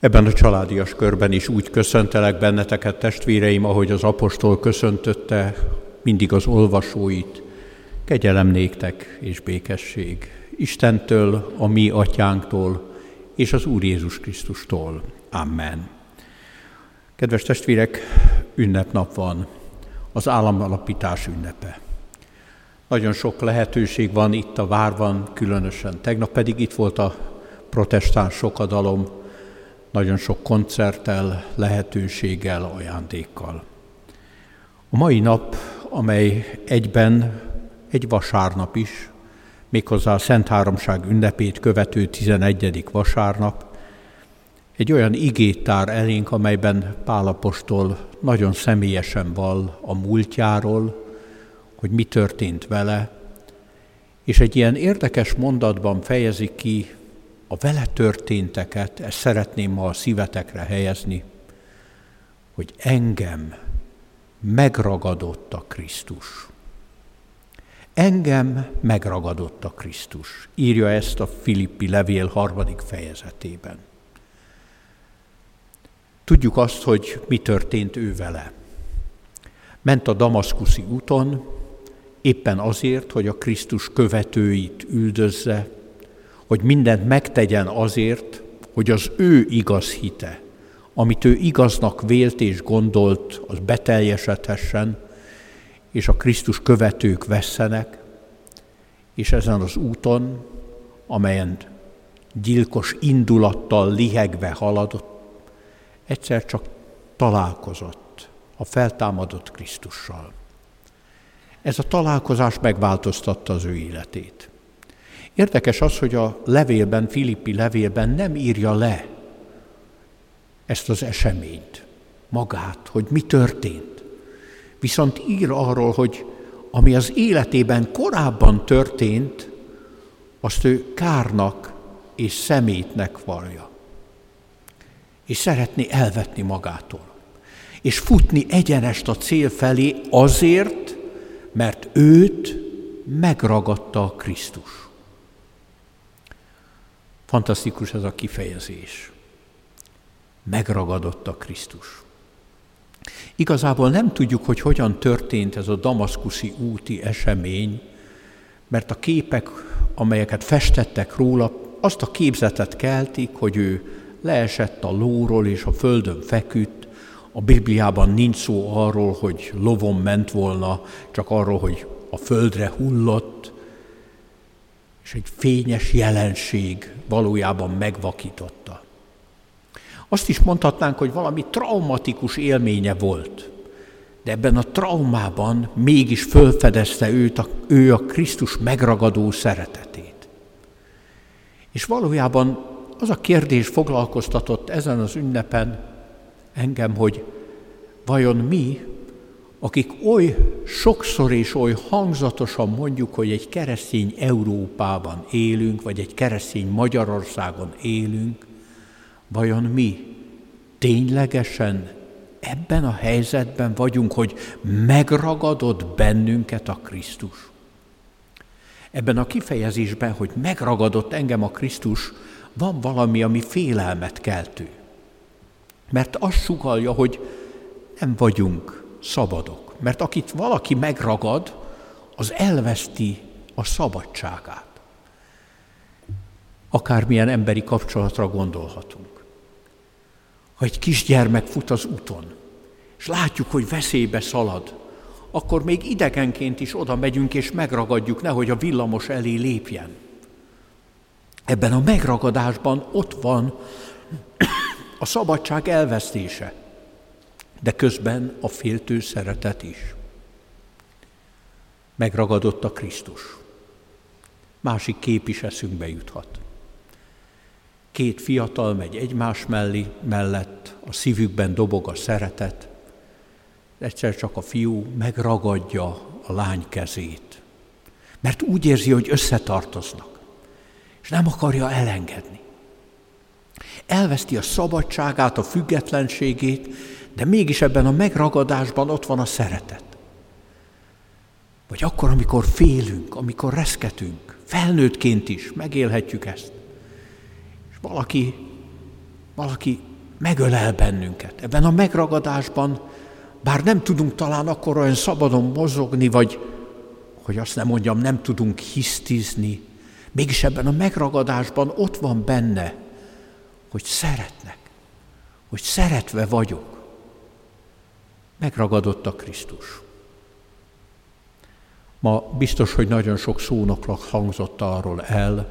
Ebben a családias körben is úgy köszöntelek benneteket, testvéreim, ahogy az apostol köszöntötte mindig az olvasóit. Kegyelem néktek és békesség Istentől, a mi atyánktól és az Úr Jézus Krisztustól. Amen. Kedves testvérek, ünnepnap van, az államalapítás ünnepe. Nagyon sok lehetőség van itt a várban, különösen. Tegnap pedig itt volt a protestáns sokadalom, nagyon sok koncerttel, lehetőséggel, ajándékkal. A mai nap, amely egyben egy vasárnap is, méghozzá a Szent Háromság ünnepét követő 11. vasárnap, egy olyan igét tár elénk, amelyben Pálapostól nagyon személyesen val a múltjáról, hogy mi történt vele, és egy ilyen érdekes mondatban fejezi ki a vele történteket, ezt szeretném ma a szívetekre helyezni, hogy engem megragadott a Krisztus. Engem megragadott a Krisztus. Írja ezt a Filippi levél harmadik fejezetében. Tudjuk azt, hogy mi történt ő vele. Ment a damaszkuszi úton, éppen azért, hogy a Krisztus követőit üldözze, hogy mindent megtegyen azért, hogy az ő igaz hite, amit ő igaznak vélt és gondolt, az beteljesedhessen, és a Krisztus követők vesszenek, és ezen az úton, amelyen gyilkos indulattal lihegve haladott, egyszer csak találkozott a feltámadott Krisztussal. Ez a találkozás megváltoztatta az ő életét. Érdekes az, hogy a levélben, Filippi levélben nem írja le ezt az eseményt, magát, hogy mi történt. Viszont ír arról, hogy ami az életében korábban történt, azt ő kárnak és szemétnek vallja. És szeretné elvetni magától. És futni egyenest a cél felé azért, mert őt megragadta a Krisztus. Fantasztikus ez a kifejezés. Megragadott a Krisztus. Igazából nem tudjuk, hogy hogyan történt ez a damaszkuszi úti esemény, mert a képek, amelyeket festettek róla, azt a képzetet keltik, hogy ő leesett a lóról és a földön feküdt. A Bibliában nincs szó arról, hogy lovon ment volna, csak arról, hogy a földre hullott, és egy fényes jelenség valójában megvakította. Azt is mondhatnánk, hogy valami traumatikus élménye volt, de ebben a traumában mégis fölfedezte őt a, ő a Krisztus megragadó szeretetét. És valójában az a kérdés foglalkoztatott ezen az ünnepen engem, hogy vajon mi akik oly sokszor és oly hangzatosan mondjuk, hogy egy keresztény Európában élünk, vagy egy keresztény Magyarországon élünk, vajon mi ténylegesen ebben a helyzetben vagyunk, hogy megragadott bennünket a Krisztus? Ebben a kifejezésben, hogy megragadott engem a Krisztus, van valami, ami félelmet keltő. Mert azt sugalja, hogy nem vagyunk szabadok. Mert akit valaki megragad, az elveszti a szabadságát. Akármilyen emberi kapcsolatra gondolhatunk. Ha egy kisgyermek fut az úton, és látjuk, hogy veszélybe szalad, akkor még idegenként is oda megyünk és megragadjuk, nehogy a villamos elé lépjen. Ebben a megragadásban ott van a szabadság elvesztése de közben a féltő szeretet is. Megragadott a Krisztus. Másik kép is eszünkbe juthat. Két fiatal megy egymás mellé, mellett, a szívükben dobog a szeretet, egyszer csak a fiú megragadja a lány kezét, mert úgy érzi, hogy összetartoznak, és nem akarja elengedni. Elveszti a szabadságát, a függetlenségét, de mégis ebben a megragadásban ott van a szeretet. Vagy akkor, amikor félünk, amikor reszketünk, felnőttként is megélhetjük ezt. És valaki, valaki megölel bennünket. Ebben a megragadásban, bár nem tudunk talán akkor olyan szabadon mozogni, vagy hogy azt nem mondjam, nem tudunk hisztizni, mégis ebben a megragadásban ott van benne, hogy szeretnek, hogy szeretve vagyok. Megragadott a Krisztus. Ma biztos, hogy nagyon sok szónoknak hangzott arról el,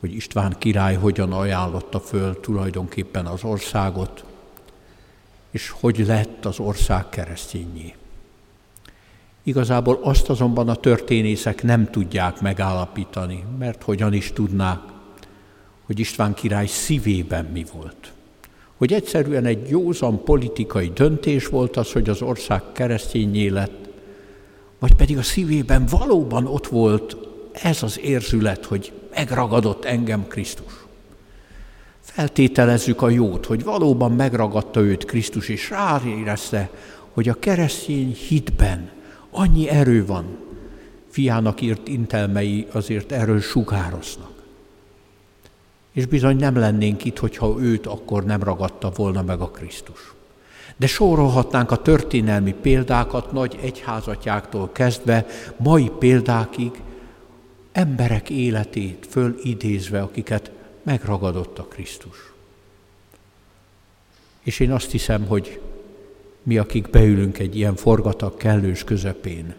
hogy István király hogyan ajánlotta föl tulajdonképpen az országot, és hogy lett az ország keresztényé. Igazából azt azonban a történészek nem tudják megállapítani, mert hogyan is tudnák, hogy István király szívében mi volt. Hogy egyszerűen egy józan politikai döntés volt az, hogy az ország keresztényé lett, vagy pedig a szívében valóban ott volt ez az érzület, hogy megragadott engem Krisztus. Feltételezzük a jót, hogy valóban megragadta őt Krisztus, és ráérezte, hogy a keresztény hitben annyi erő van. Fiának írt intelmei azért erről sugároznak. És bizony nem lennénk itt, hogyha őt akkor nem ragadta volna meg a Krisztus. De sorolhatnánk a történelmi példákat nagy egyházatjáktól kezdve mai példákig, emberek életét fölidézve, akiket megragadott a Krisztus. És én azt hiszem, hogy mi, akik beülünk egy ilyen forgatag kellős közepén,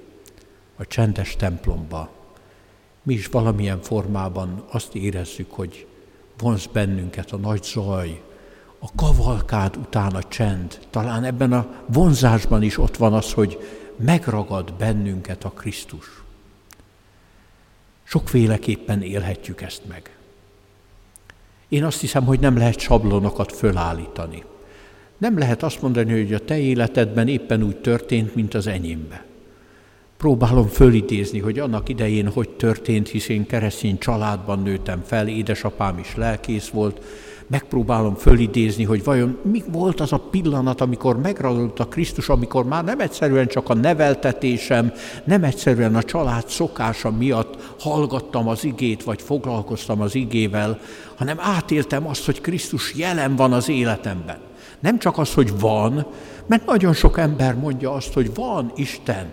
a csendes templomba, mi is valamilyen formában azt érezzük, hogy vonz bennünket a nagy zaj, a kavalkád után a csend. Talán ebben a vonzásban is ott van az, hogy megragad bennünket a Krisztus. Sokféleképpen élhetjük ezt meg. Én azt hiszem, hogy nem lehet sablonokat fölállítani. Nem lehet azt mondani, hogy a te életedben éppen úgy történt, mint az enyémbe. Próbálom fölidézni, hogy annak idején hogy történt, hisz én keresztény családban nőttem fel, édesapám is lelkész volt, megpróbálom fölidézni, hogy vajon mi volt az a pillanat, amikor megradott a Krisztus, amikor már nem egyszerűen csak a neveltetésem, nem egyszerűen a család szokása miatt hallgattam az igét, vagy foglalkoztam az igével, hanem átéltem azt, hogy Krisztus jelen van az életemben. Nem csak az, hogy van, mert nagyon sok ember mondja azt, hogy van Isten,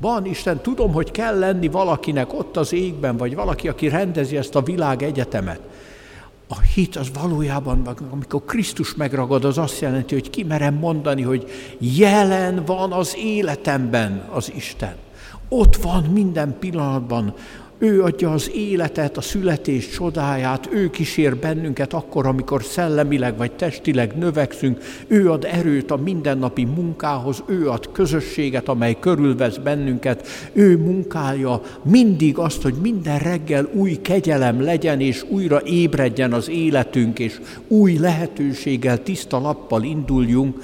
van Isten, tudom, hogy kell lenni valakinek ott az égben, vagy valaki, aki rendezi ezt a világ egyetemet. A hit az valójában, amikor Krisztus megragad, az azt jelenti, hogy kimerem mondani, hogy jelen van az életemben az Isten. Ott van minden pillanatban, ő adja az életet, a születés csodáját, ő kísér bennünket akkor, amikor szellemileg vagy testileg növekszünk, ő ad erőt a mindennapi munkához, ő ad közösséget, amely körülvesz bennünket, ő munkálja mindig azt, hogy minden reggel új kegyelem legyen, és újra ébredjen az életünk, és új lehetőséggel, tiszta lappal induljunk,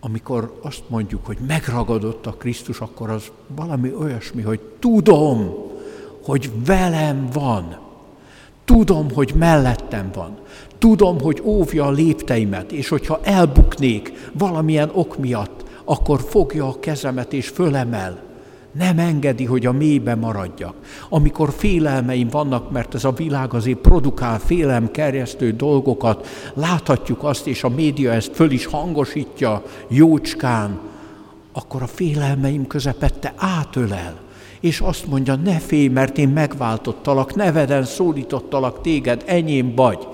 amikor azt mondjuk, hogy megragadott a Krisztus, akkor az valami olyasmi, hogy tudom, hogy velem van. Tudom, hogy mellettem van. Tudom, hogy óvja a lépteimet, és hogyha elbuknék valamilyen ok miatt, akkor fogja a kezemet és fölemel. Nem engedi, hogy a mélybe maradjak. Amikor félelmeim vannak, mert ez a világ azért produkál félelmkerjesztő dolgokat, láthatjuk azt, és a média ezt föl is hangosítja jócskán, akkor a félelmeim közepette átölel és azt mondja, ne félj, mert én megváltottalak, neveden szólítottalak téged, enyém vagy.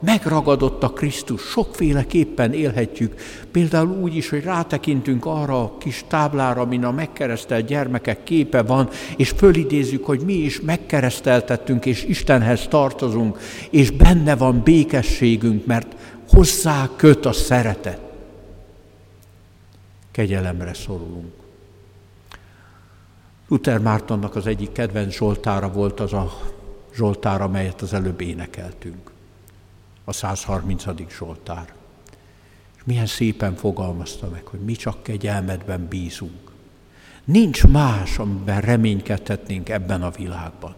Megragadott a Krisztus, sokféleképpen élhetjük. Például úgy is, hogy rátekintünk arra a kis táblára, amin a megkeresztelt gyermekek képe van, és fölidézzük, hogy mi is megkereszteltettünk, és Istenhez tartozunk, és benne van békességünk, mert hozzá köt a szeretet. Kegyelemre szorulunk. Luther Mártonnak az egyik kedvenc Zsoltára volt az a Zsoltár, amelyet az előbb énekeltünk. A 130. Zsoltár. És milyen szépen fogalmazta meg, hogy mi csak kegyelmedben bízunk. Nincs más, amiben reménykedhetnénk ebben a világban.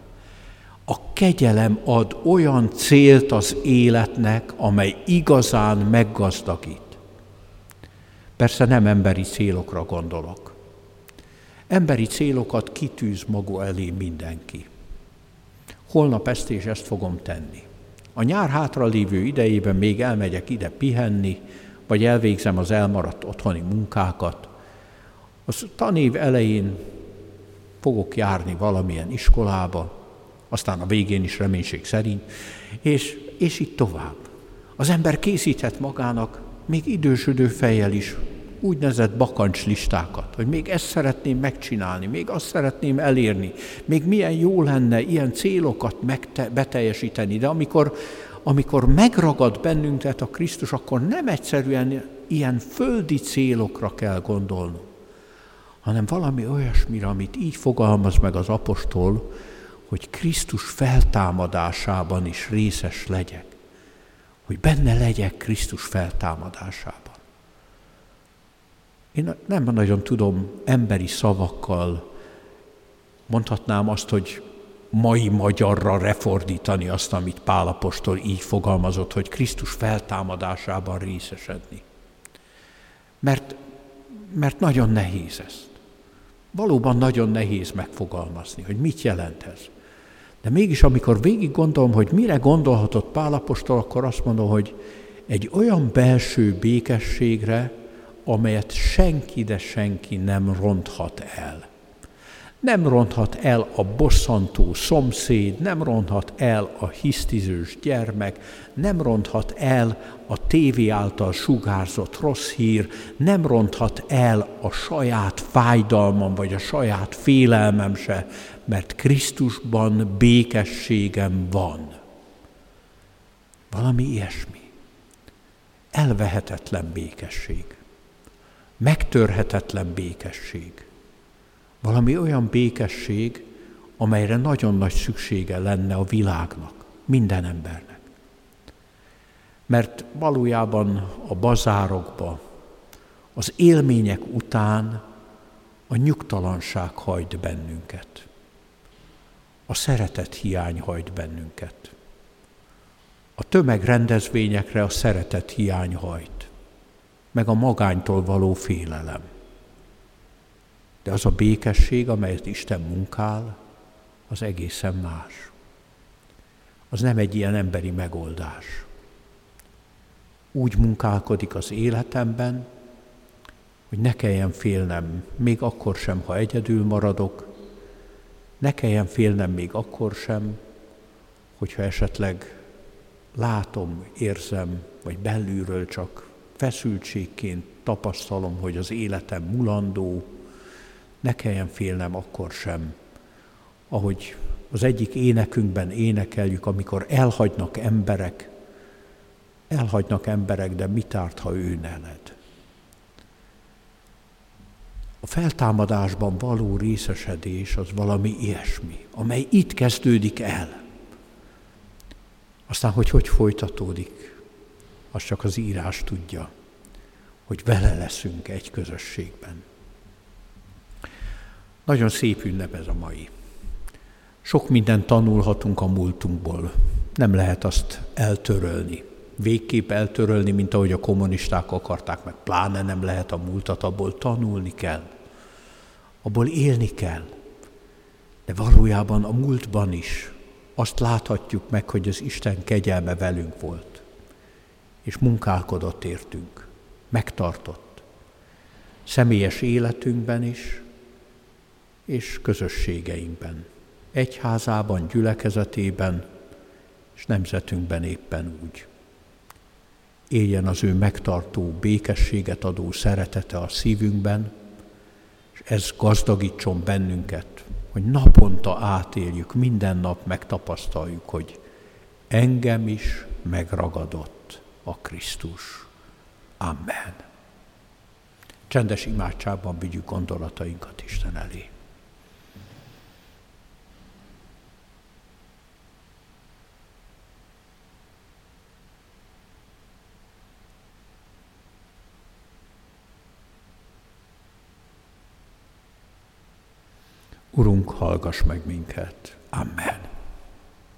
A kegyelem ad olyan célt az életnek, amely igazán meggazdagít. Persze nem emberi célokra gondolok. Emberi célokat kitűz maga elé mindenki. Holnap ezt és ezt fogom tenni. A nyár hátra lévő idejében még elmegyek ide pihenni, vagy elvégzem az elmaradt otthoni munkákat. Az tanév elején fogok járni valamilyen iskolába, aztán a végén is reménység szerint, és, és így tovább. Az ember készíthet magának még idősödő fejjel is úgynevezett bakancslistákat, hogy még ezt szeretném megcsinálni, még azt szeretném elérni, még milyen jó lenne ilyen célokat megte- beteljesíteni, de amikor, amikor megragad bennünket a Krisztus, akkor nem egyszerűen ilyen földi célokra kell gondolnunk, hanem valami olyasmire, amit így fogalmaz meg az apostol, hogy Krisztus feltámadásában is részes legyek, hogy benne legyek Krisztus feltámadásában. Én nem nagyon tudom emberi szavakkal, mondhatnám azt, hogy mai magyarra refordítani azt, amit Pálapostól így fogalmazott, hogy Krisztus feltámadásában részesedni. Mert, mert nagyon nehéz ezt. Valóban nagyon nehéz megfogalmazni, hogy mit jelent ez. De mégis, amikor végig gondolom, hogy mire gondolhatott Pálapostól, akkor azt mondom, hogy egy olyan belső békességre, amelyet senki, de senki nem ronthat el. Nem ronthat el a bosszantó szomszéd, nem ronthat el a hisztizős gyermek, nem ronthat el a tévé által sugárzott rossz hír, nem ronthat el a saját fájdalmam vagy a saját félelmem se, mert Krisztusban békességem van. Valami ilyesmi. Elvehetetlen békesség megtörhetetlen békesség. Valami olyan békesség, amelyre nagyon nagy szüksége lenne a világnak, minden embernek. Mert valójában a bazárokba, az élmények után a nyugtalanság hajt bennünket. A szeretet hiány hajt bennünket. A tömegrendezvényekre a szeretet hiány hajt meg a magánytól való félelem. De az a békesség, amelyet Isten munkál, az egészen más. Az nem egy ilyen emberi megoldás. Úgy munkálkodik az életemben, hogy ne kelljen félnem, még akkor sem, ha egyedül maradok, ne kelljen félnem még akkor sem, hogyha esetleg látom, érzem, vagy belülről csak feszültségként tapasztalom, hogy az életem mulandó, ne kelljen félnem akkor sem, ahogy az egyik énekünkben énekeljük, amikor elhagynak emberek, elhagynak emberek, de mit árt, ha ő neled? A feltámadásban való részesedés az valami ilyesmi, amely itt kezdődik el. Aztán, hogy hogy folytatódik, az csak az írás tudja, hogy vele leszünk egy közösségben. Nagyon szép ünnep ez a mai. Sok mindent tanulhatunk a múltunkból. Nem lehet azt eltörölni. Végképp eltörölni, mint ahogy a kommunisták akarták, meg pláne nem lehet a múltat, abból tanulni kell. Abból élni kell. De valójában a múltban is azt láthatjuk meg, hogy az Isten kegyelme velünk volt és munkálkodott értünk, megtartott. Személyes életünkben is, és közösségeinkben, egyházában, gyülekezetében, és nemzetünkben éppen úgy. Éljen az ő megtartó, békességet adó szeretete a szívünkben, és ez gazdagítson bennünket, hogy naponta átéljük, minden nap megtapasztaljuk, hogy engem is megragadott a Krisztus. Amen. Csendes imádságban vigyük gondolatainkat Isten elé. Urunk, hallgass meg minket. Amen.